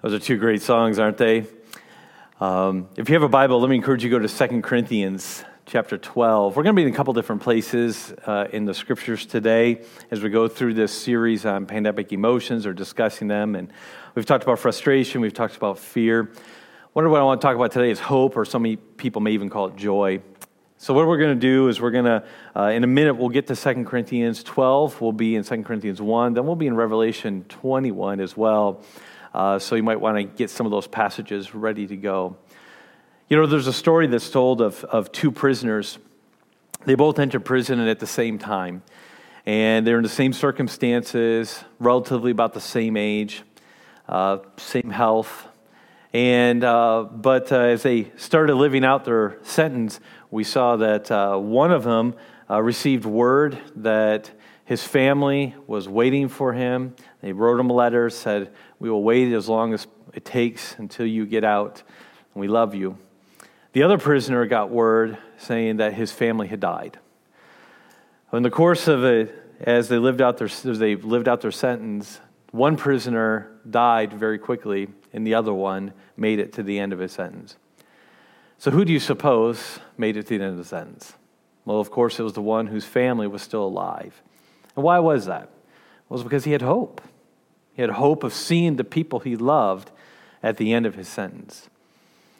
Those are two great songs, aren't they? Um, if you have a Bible, let me encourage you to go to 2 Corinthians chapter 12. We're going to be in a couple different places uh, in the scriptures today as we go through this series on pandemic emotions or discussing them. And we've talked about frustration, we've talked about fear. What I want to talk about today is hope, or some people may even call it joy. So, what we're going to do is we're going to, uh, in a minute, we'll get to 2 Corinthians 12. We'll be in 2 Corinthians 1. Then we'll be in Revelation 21 as well. Uh, so you might want to get some of those passages ready to go. You know, there's a story that's told of, of two prisoners. They both entered prison at the same time, and they're in the same circumstances, relatively about the same age, uh, same health. And, uh, but uh, as they started living out their sentence, we saw that uh, one of them uh, received word that his family was waiting for him. They wrote him a letter, said, we will wait as long as it takes until you get out, and we love you. The other prisoner got word saying that his family had died. In the course of it, as they lived out their, they lived out their sentence, one prisoner died very quickly, and the other one made it to the end of his sentence. So, who do you suppose made it to the end of the sentence? Well, of course, it was the one whose family was still alive. And why was that? Well, it was because he had hope. He had hope of seeing the people he loved at the end of his sentence.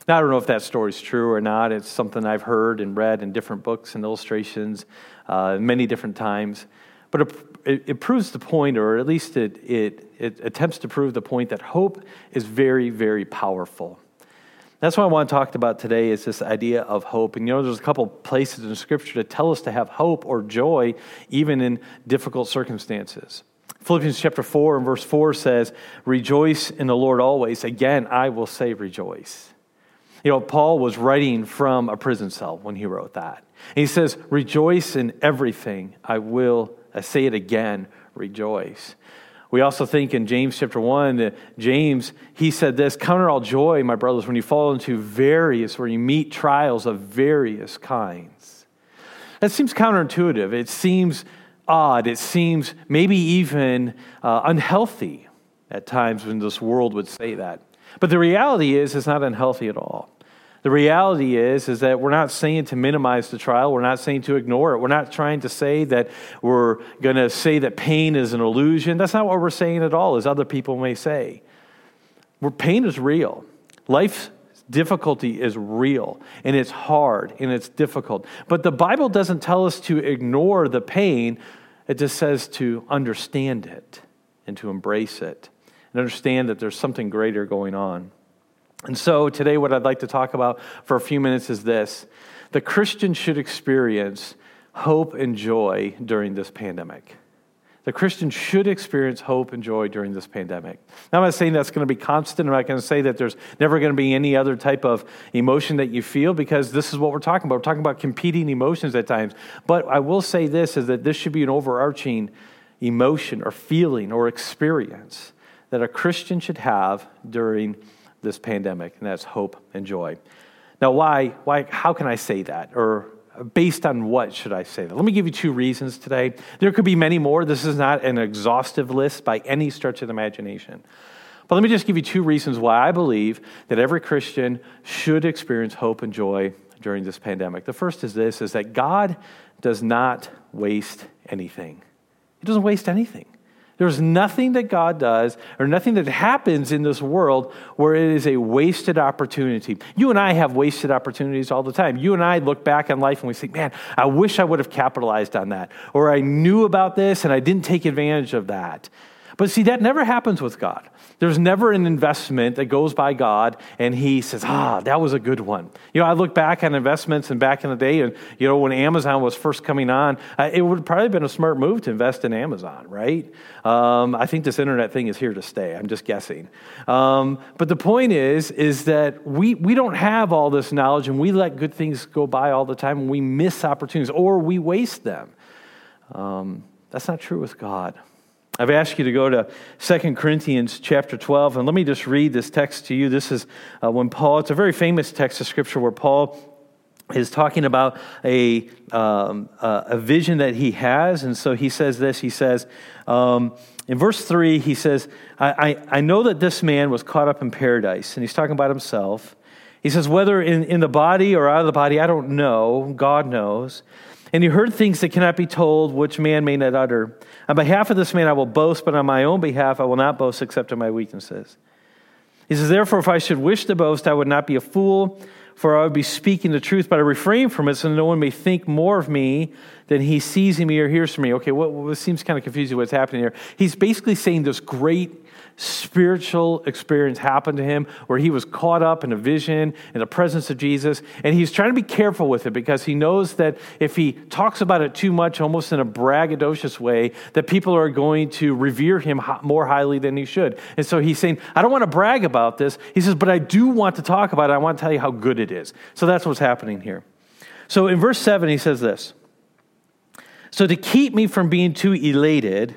Now, I don't know if that story's true or not. It's something I've heard and read in different books and illustrations uh, many different times. But it, it, proves the point, or at least it, it, it attempts to prove the point, that hope is very, very powerful. That's what I want to talk about today is this idea of hope. And you know, there's a couple places in Scripture that tell us to have hope or joy even in difficult circumstances. Philippians chapter 4 and verse 4 says, Rejoice in the Lord always. Again, I will say rejoice. You know, Paul was writing from a prison cell when he wrote that. And he says, Rejoice in everything. I will, I say it again, rejoice. We also think in James chapter 1, that James, he said this Count it all joy, my brothers, when you fall into various, where you meet trials of various kinds. That seems counterintuitive. It seems odd. It seems maybe even uh, unhealthy at times when this world would say that. But the reality is, it's not unhealthy at all. The reality is, is that we're not saying to minimize the trial. We're not saying to ignore it. We're not trying to say that we're going to say that pain is an illusion. That's not what we're saying at all, as other people may say. Where pain is real. Life's difficulty is real, and it's hard, and it's difficult. But the Bible doesn't tell us to ignore the pain, it just says to understand it and to embrace it and understand that there's something greater going on. And so today, what I'd like to talk about for a few minutes is this the Christian should experience hope and joy during this pandemic. The Christian should experience hope and joy during this pandemic. Now, I'm not saying that's going to be constant. I'm not going to say that there's never going to be any other type of emotion that you feel because this is what we're talking about. We're talking about competing emotions at times. But I will say this is that this should be an overarching emotion or feeling or experience that a Christian should have during this pandemic, and that's hope and joy. Now, why, why, how can I say that? Or based on what should I say? Let me give you two reasons today. There could be many more. This is not an exhaustive list by any stretch of the imagination. But let me just give you two reasons why I believe that every Christian should experience hope and joy during this pandemic. The first is this is that God does not waste anything. He doesn't waste anything. There's nothing that God does or nothing that happens in this world where it is a wasted opportunity. You and I have wasted opportunities all the time. You and I look back on life and we think, man, I wish I would have capitalized on that. Or I knew about this and I didn't take advantage of that. But see, that never happens with God. There's never an investment that goes by God and he says, ah, that was a good one. You know, I look back on investments and back in the day, and, you know, when Amazon was first coming on, uh, it would probably have been a smart move to invest in Amazon, right? Um, I think this internet thing is here to stay. I'm just guessing. Um, but the point is, is that we, we don't have all this knowledge and we let good things go by all the time and we miss opportunities or we waste them. Um, that's not true with God. I've asked you to go to 2 Corinthians chapter 12, and let me just read this text to you. This is uh, when Paul, it's a very famous text of scripture where Paul is talking about a, um, a vision that he has. And so he says this he says, um, in verse 3, he says, I, I, I, know that this man was caught up in paradise. And he's talking about himself. He says, whether in, in the body or out of the body, I don't know. God knows. And he heard things that cannot be told, which man may not utter. On behalf of this man, I will boast, but on my own behalf, I will not boast except in my weaknesses. He says, Therefore, if I should wish to boast, I would not be a fool for I would be speaking the truth, but I refrain from it so no one may think more of me than he sees in me or hears from me. Okay, what seems kind of confusing what's happening here. He's basically saying this great spiritual experience happened to him where he was caught up in a vision in the presence of Jesus. And he's trying to be careful with it because he knows that if he talks about it too much, almost in a braggadocious way, that people are going to revere him more highly than he should. And so he's saying, I don't want to brag about this. He says, but I do want to talk about it. I want to tell you how good it is. So that's what's happening here. So in verse 7, he says this So to keep me from being too elated,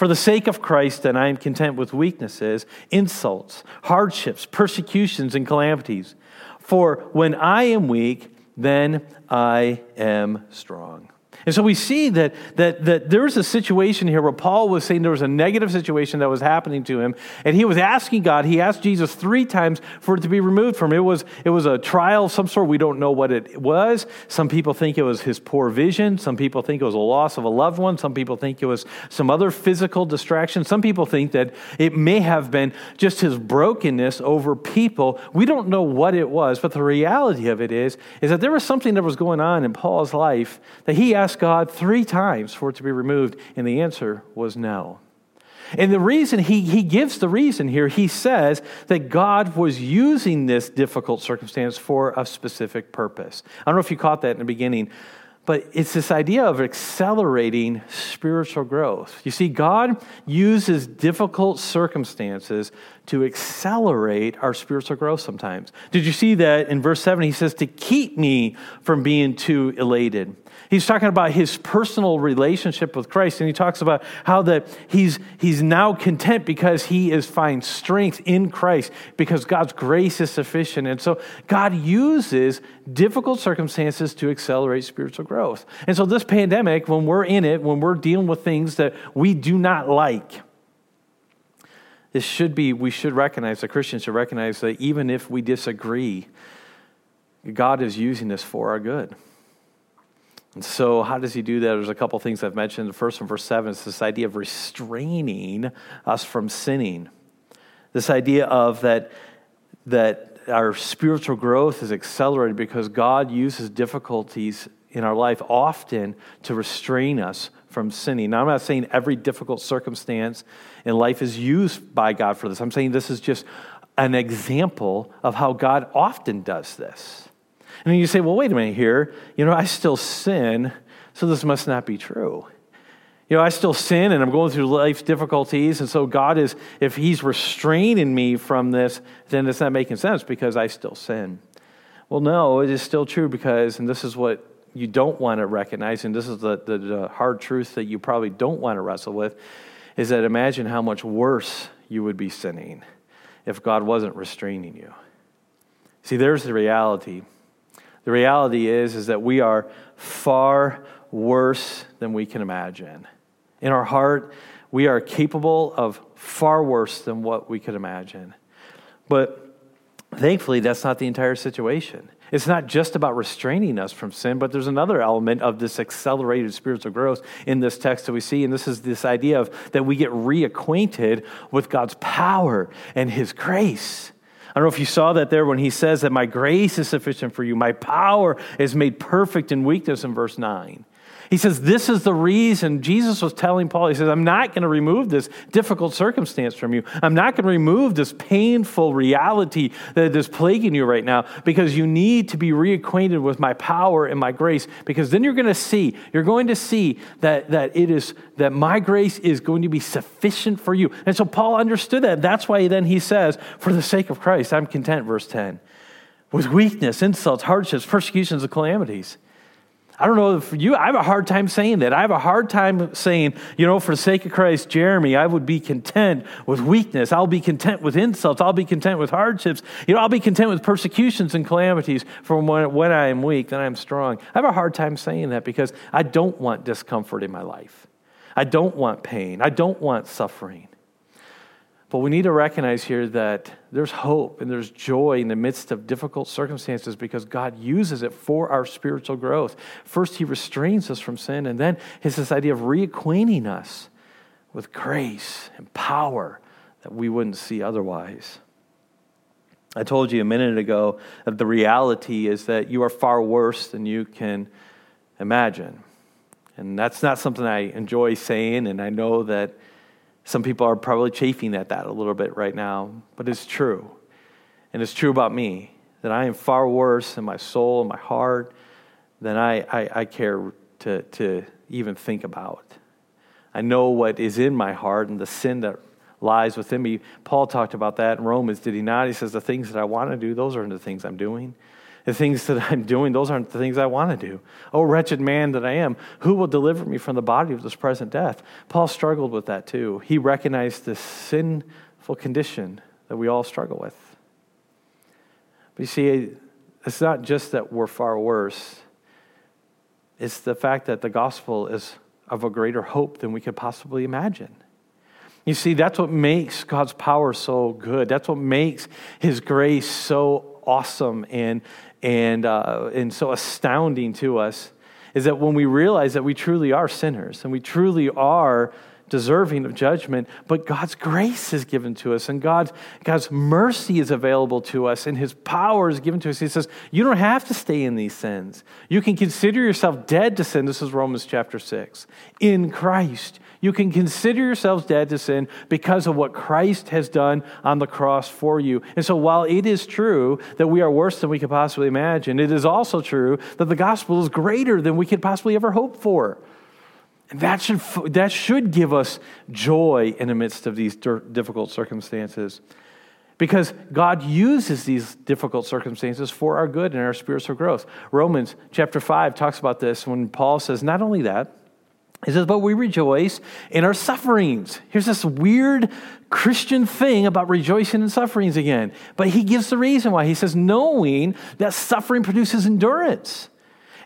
For the sake of Christ, then, I am content with weaknesses, insults, hardships, persecutions, and calamities. For when I am weak, then I am strong. And so we see that, that, that there's a situation here where Paul was saying there was a negative situation that was happening to him, and he was asking God, he asked Jesus three times for it to be removed from him. It was, it was a trial of some sort. We don't know what it was. Some people think it was his poor vision. Some people think it was a loss of a loved one. Some people think it was some other physical distraction. Some people think that it may have been just his brokenness over people. We don't know what it was, but the reality of it is, is that there was something that was going on in Paul's life that he asked asked God three times for it to be removed, and the answer was no. And the reason, he, he gives the reason here, he says that God was using this difficult circumstance for a specific purpose. I don't know if you caught that in the beginning, but it's this idea of accelerating spiritual growth. You see, God uses difficult circumstances to accelerate our spiritual growth sometimes. Did you see that in verse 7? He says, to keep me from being too elated. He's talking about his personal relationship with Christ, and he talks about how that he's, he's now content because he is finds strength in Christ, because God's grace is sufficient. And so God uses difficult circumstances to accelerate spiritual growth. And so this pandemic, when we're in it, when we're dealing with things that we do not like, this should be, we should recognize, the Christians should recognize that even if we disagree, God is using this for our good. And so, how does he do that? There's a couple things I've mentioned. The first one, verse 7, is this idea of restraining us from sinning. This idea of that, that our spiritual growth is accelerated because God uses difficulties in our life often to restrain us from sinning. Now, I'm not saying every difficult circumstance in life is used by God for this. I'm saying this is just an example of how God often does this. And then you say, well, wait a minute here. You know, I still sin, so this must not be true. You know, I still sin and I'm going through life's difficulties. And so God is, if He's restraining me from this, then it's not making sense because I still sin. Well, no, it is still true because, and this is what you don't want to recognize, and this is the, the, the hard truth that you probably don't want to wrestle with, is that imagine how much worse you would be sinning if God wasn't restraining you. See, there's the reality. The reality is, is that we are far worse than we can imagine. In our heart, we are capable of far worse than what we could imagine. But thankfully, that's not the entire situation. It's not just about restraining us from sin, but there's another element of this accelerated spiritual growth in this text that we see. And this is this idea of that we get reacquainted with God's power and His grace. I don't know if you saw that there when he says that my grace is sufficient for you, my power is made perfect in weakness in verse 9. He says, This is the reason Jesus was telling Paul, He says, I'm not going to remove this difficult circumstance from you. I'm not going to remove this painful reality that is plaguing you right now because you need to be reacquainted with my power and my grace because then you're going to see, you're going to see that, that it is, that my grace is going to be sufficient for you. And so Paul understood that. That's why then he says, For the sake of Christ, I'm content, verse 10, with weakness, insults, hardships, persecutions, and calamities. I don't know if you, I have a hard time saying that. I have a hard time saying, you know, for the sake of Christ, Jeremy, I would be content with weakness. I'll be content with insults. I'll be content with hardships. You know, I'll be content with persecutions and calamities from when, when I am weak, then I am strong. I have a hard time saying that because I don't want discomfort in my life. I don't want pain. I don't want suffering. But we need to recognize here that there's hope and there's joy in the midst of difficult circumstances because God uses it for our spiritual growth. First, He restrains us from sin, and then it's this idea of reacquainting us with grace and power that we wouldn't see otherwise. I told you a minute ago that the reality is that you are far worse than you can imagine. And that's not something I enjoy saying, and I know that some people are probably chafing at that a little bit right now, but it's true. And it's true about me that I am far worse in my soul and my heart than I, I, I care to, to even think about. I know what is in my heart and the sin that lies within me. Paul talked about that in Romans, did he not? He says, The things that I want to do, those aren't the things I'm doing. The things that I'm doing, those aren't the things I want to do. Oh, wretched man that I am, who will deliver me from the body of this present death? Paul struggled with that too. He recognized the sinful condition that we all struggle with. But you see, it's not just that we're far worse, it's the fact that the gospel is of a greater hope than we could possibly imagine. You see, that's what makes God's power so good. That's what makes His grace so awesome and, and, uh, and so astounding to us is that when we realize that we truly are sinners and we truly are deserving of judgment, but God's grace is given to us and God's, God's mercy is available to us and His power is given to us. He says, You don't have to stay in these sins. You can consider yourself dead to sin. This is Romans chapter 6. In Christ, you can consider yourselves dead to sin because of what Christ has done on the cross for you. And so, while it is true that we are worse than we could possibly imagine, it is also true that the gospel is greater than we could possibly ever hope for. And that should, that should give us joy in the midst of these difficult circumstances. Because God uses these difficult circumstances for our good and our spiritual growth. Romans chapter 5 talks about this when Paul says, not only that, he says, but we rejoice in our sufferings. Here's this weird Christian thing about rejoicing in sufferings again. But he gives the reason why. He says, knowing that suffering produces endurance,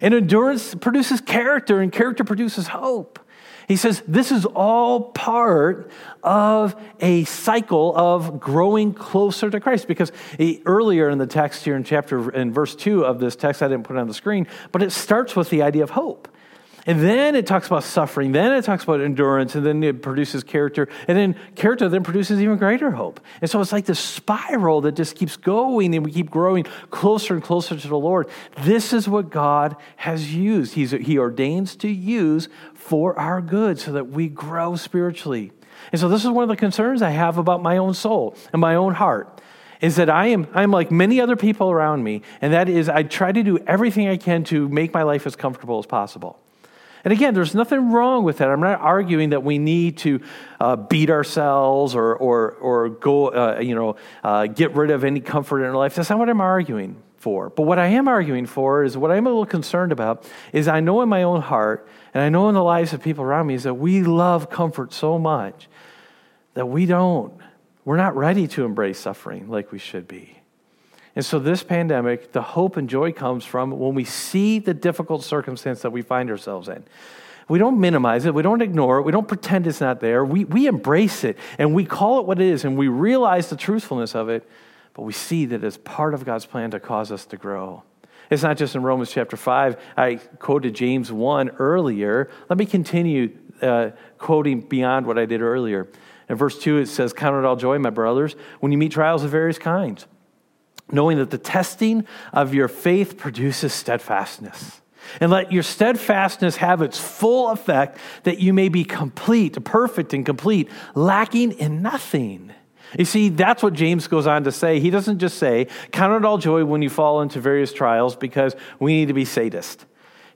and endurance produces character, and character produces hope. He says this is all part of a cycle of growing closer to Christ. Because he, earlier in the text here in chapter, in verse 2 of this text, I didn't put it on the screen, but it starts with the idea of hope. And then it talks about suffering. Then it talks about endurance. And then it produces character. And then character then produces even greater hope. And so it's like this spiral that just keeps going and we keep growing closer and closer to the Lord. This is what God has used. He's, he ordains to use for our good so that we grow spiritually. And so this is one of the concerns I have about my own soul and my own heart is that I am I'm like many other people around me, and that is I try to do everything I can to make my life as comfortable as possible. And again, there's nothing wrong with that. I'm not arguing that we need to uh, beat ourselves or, or, or go, uh, you know, uh, get rid of any comfort in our life. That's not what I'm arguing for. But what I am arguing for is what I'm a little concerned about is I know in my own heart and I know in the lives of people around me is that we love comfort so much that we don't, we're not ready to embrace suffering like we should be. And so, this pandemic, the hope and joy comes from when we see the difficult circumstance that we find ourselves in. We don't minimize it. We don't ignore it. We don't pretend it's not there. We, we embrace it and we call it what it is and we realize the truthfulness of it, but we see that it's part of God's plan to cause us to grow. It's not just in Romans chapter 5. I quoted James 1 earlier. Let me continue uh, quoting beyond what I did earlier. In verse 2, it says, Count it all joy, my brothers, when you meet trials of various kinds knowing that the testing of your faith produces steadfastness. And let your steadfastness have its full effect, that you may be complete, perfect, and complete, lacking in nothing. You see, that's what James goes on to say. He doesn't just say, Count it all joy when you fall into various trials because we need to be sadist.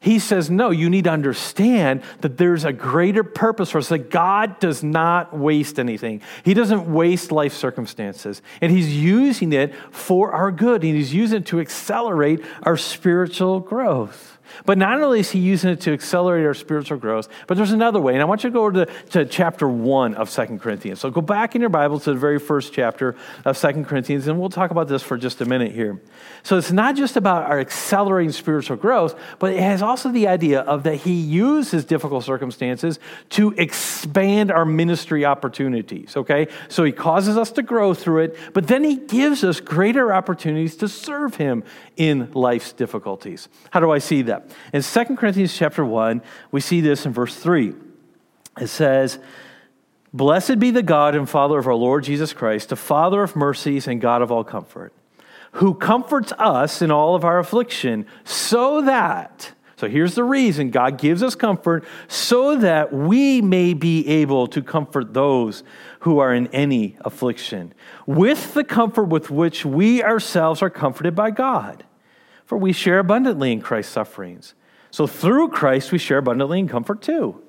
He says, no, you need to understand that there's a greater purpose for us, that God does not waste anything. He doesn't waste life circumstances. And He's using it for our good, and He's using it to accelerate our spiritual growth. But not only is he using it to accelerate our spiritual growth, but there's another way. And I want you to go to, to chapter 1 of Second Corinthians. So go back in your Bible to the very first chapter of Second Corinthians, and we'll talk about this for just a minute here. So it's not just about our accelerating spiritual growth, but it has also the idea of that he uses difficult circumstances to expand our ministry opportunities, okay? So he causes us to grow through it, but then he gives us greater opportunities to serve him in life's difficulties. How do I see that? In 2 Corinthians chapter 1, we see this in verse 3. It says, Blessed be the God and Father of our Lord Jesus Christ, the Father of mercies and God of all comfort, who comforts us in all of our affliction, so that, so here's the reason God gives us comfort, so that we may be able to comfort those who are in any affliction, with the comfort with which we ourselves are comforted by God for we share abundantly in Christ's sufferings. So through Christ, we share abundantly in comfort too.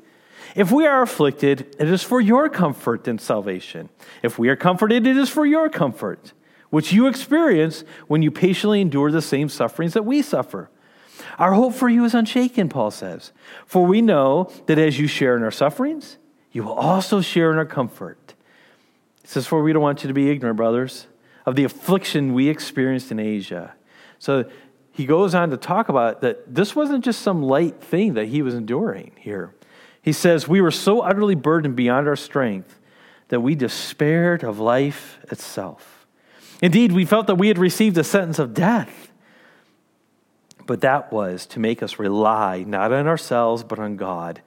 If we are afflicted, it is for your comfort and salvation. If we are comforted, it is for your comfort, which you experience when you patiently endure the same sufferings that we suffer. Our hope for you is unshaken, Paul says, for we know that as you share in our sufferings, you will also share in our comfort. He says, For we don't want you to be ignorant, brothers, of the affliction we experienced in Asia. So he goes on to talk about that this wasn't just some light thing that he was enduring here. He says, We were so utterly burdened beyond our strength that we despaired of life itself. Indeed, we felt that we had received a sentence of death. But that was to make us rely not on ourselves, but on God,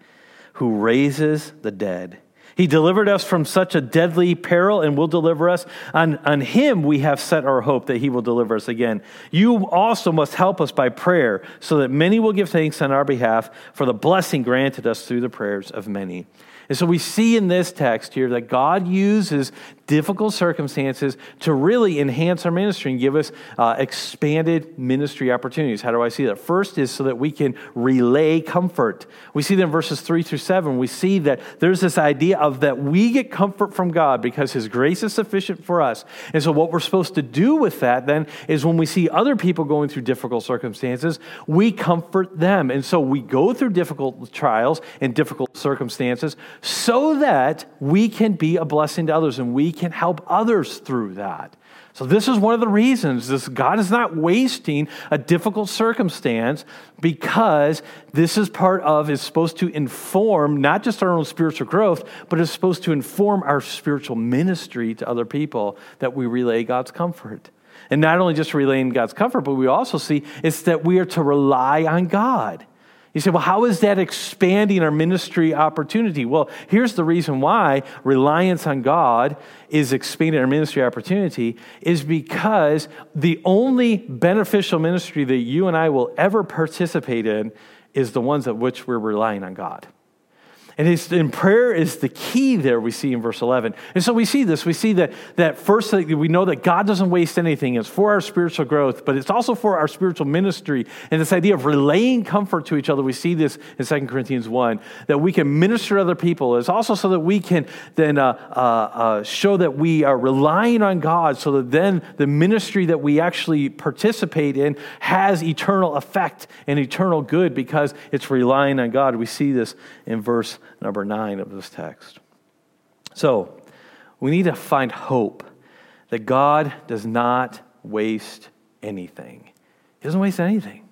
who raises the dead. He delivered us from such a deadly peril and will deliver us. On, on him we have set our hope that he will deliver us again. You also must help us by prayer, so that many will give thanks on our behalf for the blessing granted us through the prayers of many. And so we see in this text here that God uses difficult circumstances to really enhance our ministry and give us uh, expanded ministry opportunities. How do I see that? First is so that we can relay comfort. We see that in verses three through seven. We see that there's this idea of that we get comfort from God because His grace is sufficient for us. And so, what we're supposed to do with that then is when we see other people going through difficult circumstances, we comfort them. And so, we go through difficult trials and difficult circumstances so that we can be a blessing to others and we can help others through that. So, this is one of the reasons this God is not wasting a difficult circumstance because this is part of, is supposed to inform not just our own spiritual growth, but it's supposed to inform our spiritual ministry to other people that we relay God's comfort. And not only just relaying God's comfort, but we also see it's that we are to rely on God. You say, well, how is that expanding our ministry opportunity? Well, here's the reason why reliance on God is expanding our ministry opportunity is because the only beneficial ministry that you and I will ever participate in is the ones at which we're relying on God. And, and prayer is the key there, we see in verse 11. And so we see this. We see that, that first, we know that God doesn't waste anything. It's for our spiritual growth, but it's also for our spiritual ministry. And this idea of relaying comfort to each other, we see this in 2 Corinthians 1, that we can minister to other people. It's also so that we can then uh, uh, uh, show that we are relying on God, so that then the ministry that we actually participate in has eternal effect and eternal good because it's relying on God. We see this in verse number nine of this text. So, we need to find hope that God does not waste anything. He doesn't waste anything.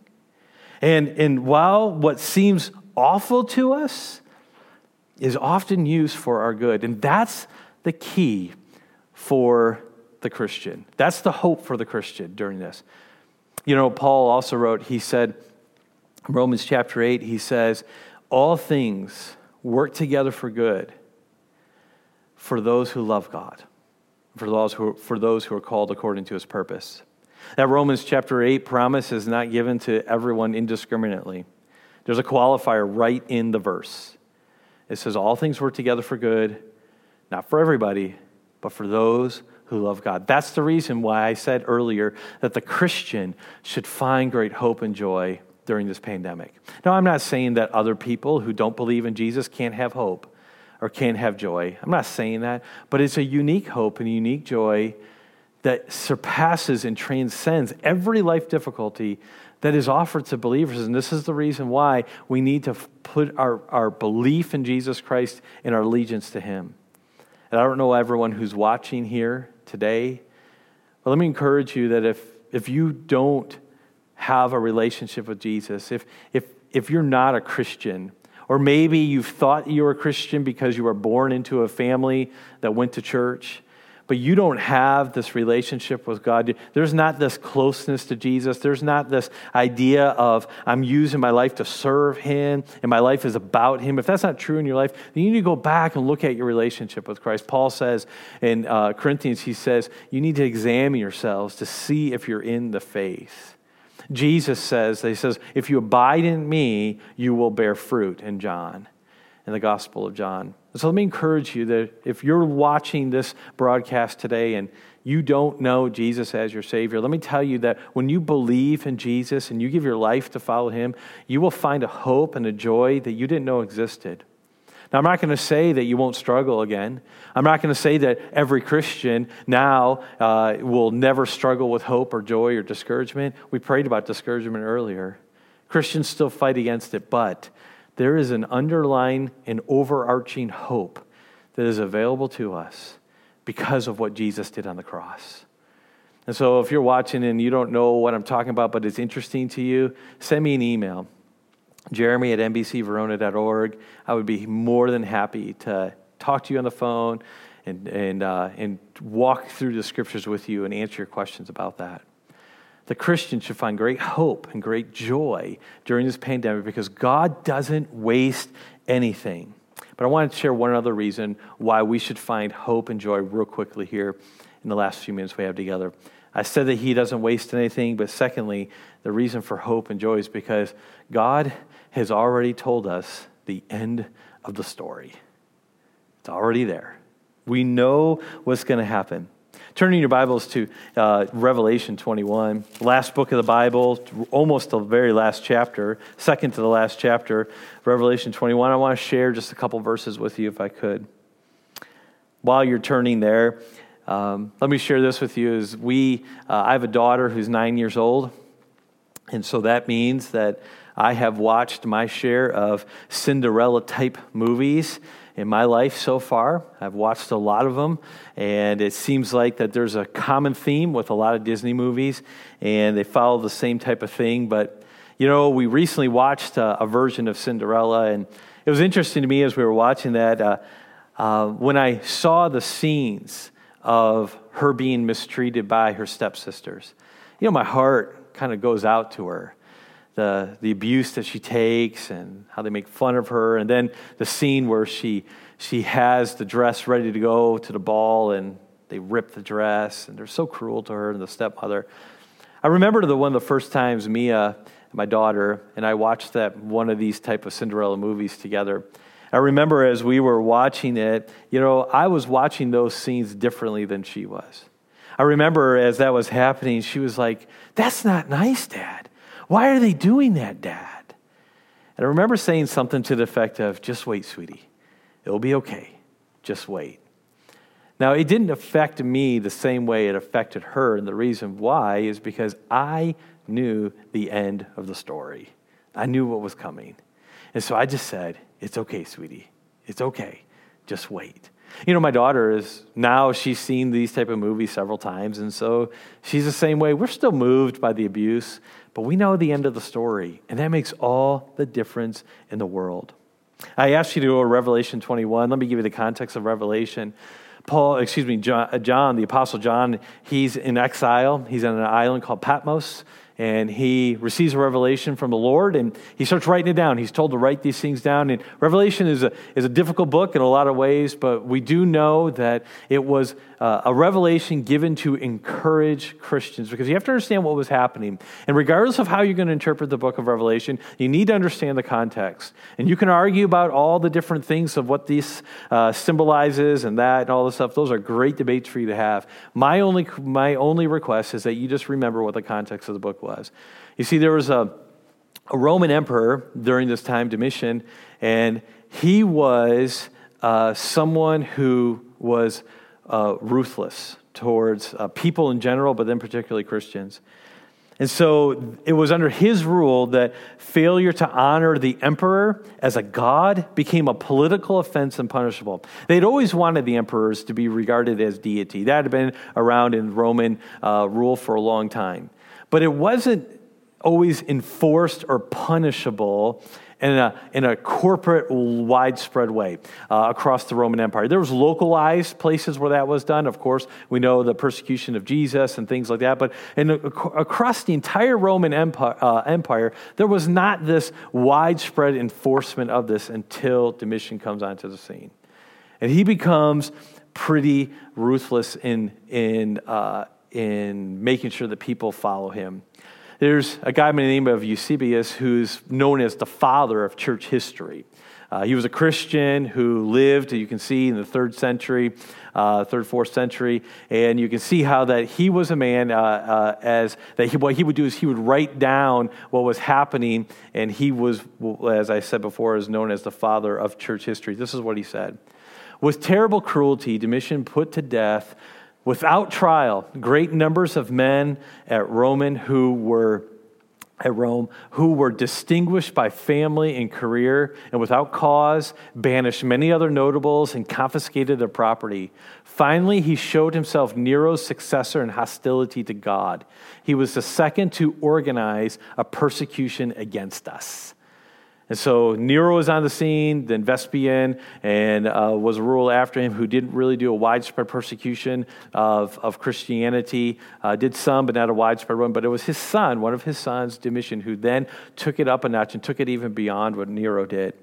And, and while what seems awful to us is often used for our good, and that's the key for the Christian. That's the hope for the Christian during this. You know, Paul also wrote, he said, Romans chapter 8, he says, All things work together for good for those who love God, for those who, for those who are called according to his purpose. That Romans chapter 8 promise is not given to everyone indiscriminately. There's a qualifier right in the verse. It says, All things work together for good, not for everybody, but for those who love God. That's the reason why I said earlier that the Christian should find great hope and joy during this pandemic. Now, I'm not saying that other people who don't believe in Jesus can't have hope or can't have joy. I'm not saying that, but it's a unique hope and a unique joy that surpasses and transcends every life difficulty that is offered to believers. And this is the reason why we need to put our, our belief in Jesus Christ and our allegiance to Him. And I don't know everyone who's watching here today, but let me encourage you that if, if you don't have a relationship with Jesus, if, if, if you're not a Christian, or maybe you've thought you were a Christian because you were born into a family that went to church, but you don't have this relationship with God. There's not this closeness to Jesus. There's not this idea of I'm using my life to serve Him and my life is about Him. If that's not true in your life, then you need to go back and look at your relationship with Christ. Paul says in uh, Corinthians, he says, you need to examine yourselves to see if you're in the faith. Jesus says, he says, if you abide in me, you will bear fruit in John, in the Gospel of John. So let me encourage you that if you're watching this broadcast today and you don't know Jesus as your Savior, let me tell you that when you believe in Jesus and you give your life to follow Him, you will find a hope and a joy that you didn't know existed. Now, I'm not going to say that you won't struggle again. I'm not going to say that every Christian now uh, will never struggle with hope or joy or discouragement. We prayed about discouragement earlier. Christians still fight against it, but there is an underlying and overarching hope that is available to us because of what Jesus did on the cross. And so, if you're watching and you don't know what I'm talking about, but it's interesting to you, send me an email jeremy at nbcverona.org. I would be more than happy to talk to you on the phone and, and, uh, and walk through the scriptures with you and answer your questions about that. The Christian should find great hope and great joy during this pandemic because God doesn't waste anything. But I want to share one other reason why we should find hope and joy real quickly here in the last few minutes we have together. I said that He doesn't waste anything, but secondly, the reason for hope and joy is because God has already told us the end of the story. It's already there. We know what's going to happen. Turning your Bibles to uh, Revelation 21, last book of the Bible, almost the very last chapter, second to the last chapter, Revelation 21. I want to share just a couple verses with you if I could. While you're turning there, um, let me share this with you. Is we, uh, I have a daughter who's nine years old, and so that means that I have watched my share of Cinderella type movies in my life so far. I've watched a lot of them, and it seems like that there's a common theme with a lot of Disney movies, and they follow the same type of thing. But, you know, we recently watched a, a version of Cinderella, and it was interesting to me as we were watching that uh, uh, when I saw the scenes of her being mistreated by her stepsisters. You know, my heart kind of goes out to her the, the abuse that she takes and how they make fun of her. And then the scene where she, she has the dress ready to go to the ball and they rip the dress and they're so cruel to her and the stepmother. I remember the one of the first times Mia, my daughter, and I watched that one of these type of Cinderella movies together. I remember as we were watching it, you know, I was watching those scenes differently than she was. I remember as that was happening, she was like, That's not nice, Dad. Why are they doing that, Dad? And I remember saying something to the effect of, Just wait, sweetie. It'll be okay. Just wait. Now, it didn't affect me the same way it affected her, and the reason why is because I knew the end of the story. I knew what was coming. And so I just said, It's okay, sweetie. It's okay. Just wait. You know, my daughter is now she's seen these type of movies several times, and so she's the same way. We're still moved by the abuse, but we know the end of the story, and that makes all the difference in the world. I asked you to go to Revelation 21. Let me give you the context of Revelation. Paul, excuse me, John, uh, John, the Apostle John, he's in exile. He's on an island called Patmos, and he receives a revelation from the Lord and he starts writing it down. He's told to write these things down. And Revelation is a, is a difficult book in a lot of ways, but we do know that it was uh, a revelation given to encourage Christians because you have to understand what was happening. And regardless of how you're going to interpret the book of Revelation, you need to understand the context. And you can argue about all the different things of what this uh, symbolizes and that and all this stuff. Those are great debates for you to have. My only, my only request is that you just remember what the context of the book was was. You see, there was a, a Roman emperor during this time, Domitian, and he was uh, someone who was uh, ruthless towards uh, people in general, but then particularly Christians. And so it was under his rule that failure to honor the emperor as a god became a political offense and punishable. They'd always wanted the emperors to be regarded as deity. That had been around in Roman uh, rule for a long time but it wasn't always enforced or punishable in a, in a corporate, widespread way uh, across the Roman Empire. There was localized places where that was done. Of course, we know the persecution of Jesus and things like that. But in, across the entire Roman Empire, uh, Empire, there was not this widespread enforcement of this until Domitian comes onto the scene. And he becomes pretty ruthless in, in, uh, in making sure that people follow him. There's a guy by the name of Eusebius who's known as the father of church history. Uh, he was a Christian who lived, you can see, in the third century, uh, third, fourth century, and you can see how that he was a man uh, uh as that he, what he would do is he would write down what was happening, and he was, as I said before, is known as the father of church history. This is what he said: "With terrible cruelty, Domitian put to death." Without trial, great numbers of men at Roman who were at Rome who were distinguished by family and career and without cause banished many other notables and confiscated their property. Finally, he showed himself Nero's successor in hostility to God. He was the second to organize a persecution against us. And so Nero was on the scene, then Vespasian, and uh, was a ruler after him who didn't really do a widespread persecution of, of Christianity. Uh, did some, but not a widespread one. But it was his son, one of his sons, Domitian, who then took it up a notch and took it even beyond what Nero did.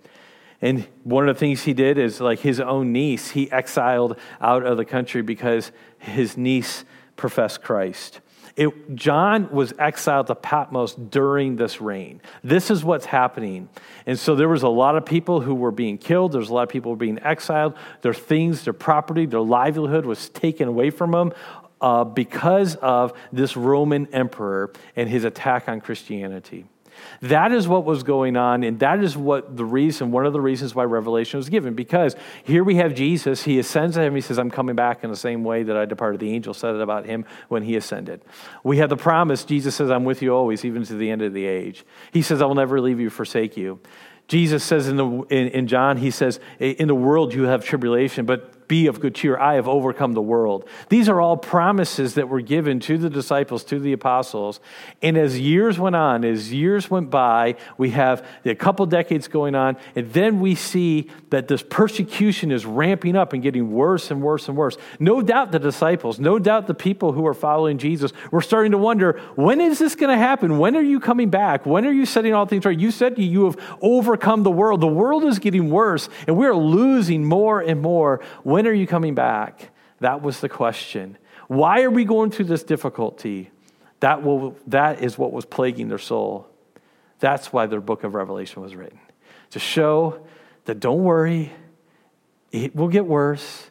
And one of the things he did is like his own niece, he exiled out of the country because his niece professed Christ. It, John was exiled to Patmos during this reign. This is what's happening. And so there was a lot of people who were being killed. There's a lot of people being exiled. Their things, their property, their livelihood was taken away from them uh, because of this Roman emperor and his attack on Christianity. That is what was going on, and that is what the reason, one of the reasons why Revelation was given. Because here we have Jesus, he ascends to heaven, he says, I'm coming back in the same way that I departed. The angel said it about him when he ascended. We have the promise, Jesus says, I'm with you always, even to the end of the age. He says, I will never leave you, forsake you. Jesus says in, the, in, in John, he says, In the world you have tribulation, but be of good cheer. I have overcome the world. These are all promises that were given to the disciples, to the apostles. And as years went on, as years went by, we have a couple decades going on, and then we see that this persecution is ramping up and getting worse and worse and worse. No doubt the disciples, no doubt the people who are following Jesus were starting to wonder when is this going to happen? When are you coming back? When are you setting all things right? You said you have overcome the world. The world is getting worse, and we're losing more and more. When when are you coming back? That was the question. Why are we going through this difficulty? That, will, that is what was plaguing their soul. That's why their book of Revelation was written. To show that don't worry, it will get worse,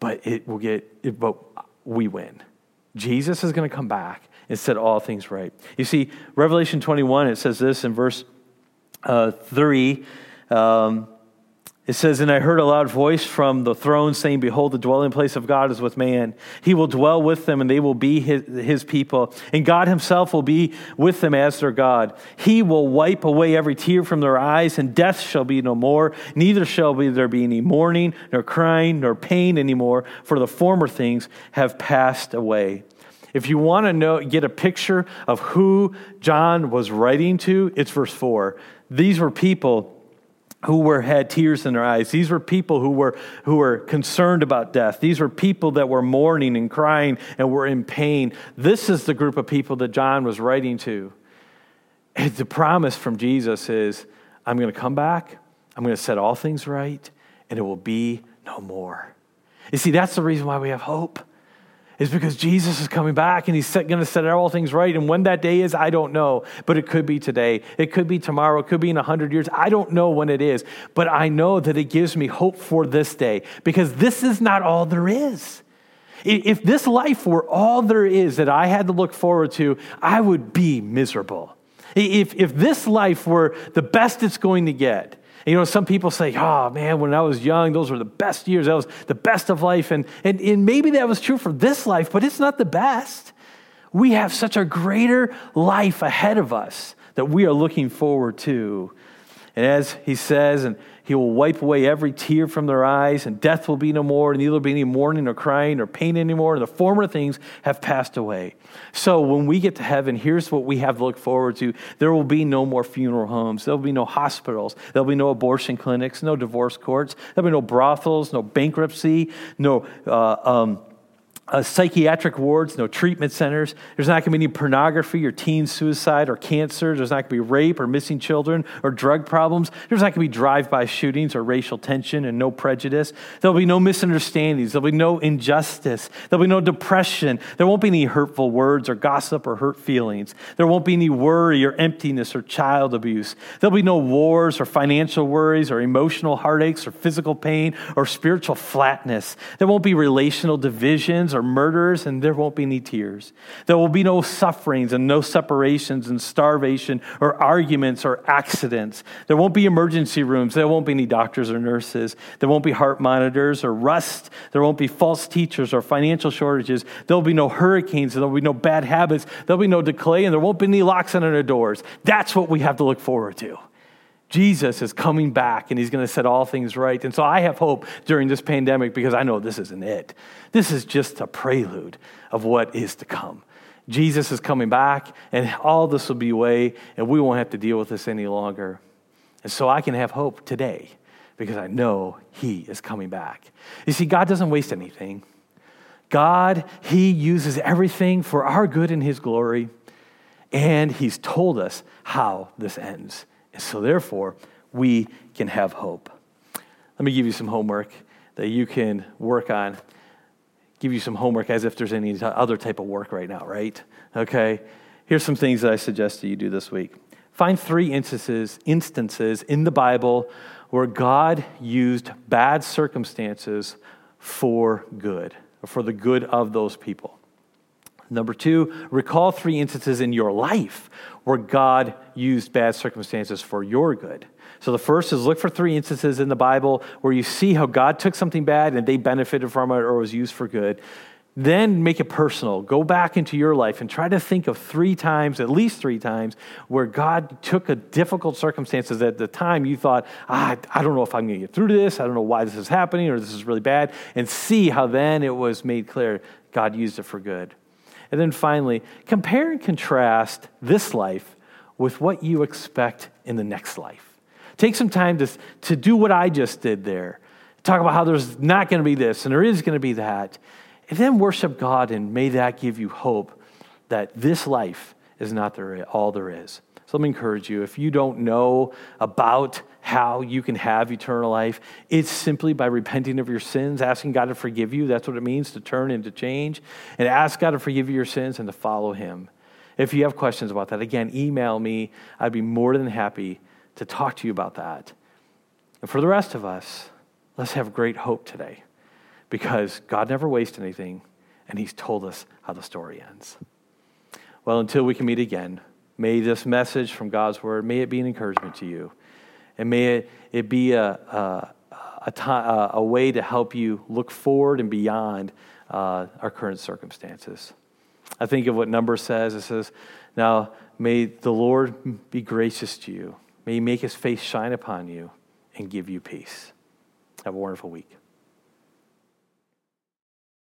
but it will get, it, but we win. Jesus is going to come back and set all things right. You see, Revelation 21, it says this in verse uh, 3. Um, it says, And I heard a loud voice from the throne saying, Behold, the dwelling place of God is with man. He will dwell with them, and they will be his, his, people. And God himself will be with them as their God. He will wipe away every tear from their eyes, and death shall be no more. Neither shall there be any mourning, nor crying, nor pain anymore, for the former things have passed away. If you want to know, get a picture of who John was writing to, it's verse 4. These were people who were had tears in their eyes. These were people who were who were concerned about death. These were people that were mourning and crying and were in pain. This is the group of people that John was writing to. And the promise from Jesus is, I'm going to come back. I'm going to set all things right, and it will be no more. You see, that's the reason why we have hope is because Jesus is coming back and he's going to set all things right. And when that day is, I don't know. But it could be today. It could be tomorrow. It could be in 100 years. I don't know when it is. But I know that it gives me hope for this day because this is not all there is. If this life were all there is that I had to look forward to, I would be miserable. If, if this life were the best it's going to get, you know, some people say, oh man, when I was young, those were the best years. That was the best of life. And, and, and maybe that was true for this life, but it's not the best. We have such a greater life ahead of us that we are looking forward to. And as he says, and he will wipe away every tear from their eyes, and death will be no more, and neither will be any mourning or crying or pain anymore, and the former things have passed away. So when we get to heaven, here's what we have to look forward to there will be no more funeral homes, there will be no hospitals, there'll be no abortion clinics, no divorce courts, there'll be no brothels, no bankruptcy, no. Uh, um, uh, psychiatric wards, no treatment centers. There's not going to be any pornography or teen suicide or cancer. There's not going to be rape or missing children or drug problems. There's not going to be drive by shootings or racial tension and no prejudice. There'll be no misunderstandings. There'll be no injustice. There'll be no depression. There won't be any hurtful words or gossip or hurt feelings. There won't be any worry or emptiness or child abuse. There'll be no wars or financial worries or emotional heartaches or physical pain or spiritual flatness. There won't be relational divisions or murders, and there won't be any tears. There will be no sufferings and no separations and starvation or arguments or accidents. There won't be emergency rooms. There won't be any doctors or nurses. There won't be heart monitors or rust. There won't be false teachers or financial shortages. There'll be no hurricanes. There'll be no bad habits. There'll be no decay, and there won't be any locks on our doors. That's what we have to look forward to. Jesus is coming back and he's going to set all things right. And so I have hope during this pandemic because I know this isn't it. This is just a prelude of what is to come. Jesus is coming back and all this will be away and we won't have to deal with this any longer. And so I can have hope today because I know he is coming back. You see, God doesn't waste anything. God, he uses everything for our good and his glory. And he's told us how this ends. So, therefore, we can have hope. Let me give you some homework that you can work on. Give you some homework as if there's any other type of work right now, right? Okay. Here's some things that I suggest that you do this week. Find three instances, instances in the Bible where God used bad circumstances for good, for the good of those people. Number two, recall three instances in your life where God used bad circumstances for your good. So the first is look for three instances in the Bible where you see how God took something bad and they benefited from it or was used for good. Then make it personal. Go back into your life and try to think of three times, at least three times, where God took a difficult circumstances at the time you thought, ah, I don't know if I'm going to get through to this. I don't know why this is happening or this is really bad. And see how then it was made clear God used it for good. And then finally, compare and contrast this life with what you expect in the next life. Take some time to, to do what I just did there. Talk about how there's not going to be this and there is going to be that. And then worship God, and may that give you hope that this life is not all there is. So let me encourage you if you don't know about how you can have eternal life, it's simply by repenting of your sins, asking God to forgive you. That's what it means to turn and to change, and ask God to forgive you your sins and to follow Him. If you have questions about that, again, email me. I'd be more than happy to talk to you about that. And for the rest of us, let's have great hope today because God never wastes anything, and He's told us how the story ends. Well, until we can meet again, may this message from God's Word, may it be an encouragement to you. And may it, it be a, a, a, time, a, way to help you look forward and beyond uh, our current circumstances. I think of what Numbers says. It says, Now may the Lord be gracious to you. May he make his face shine upon you and give you peace. Have a wonderful week.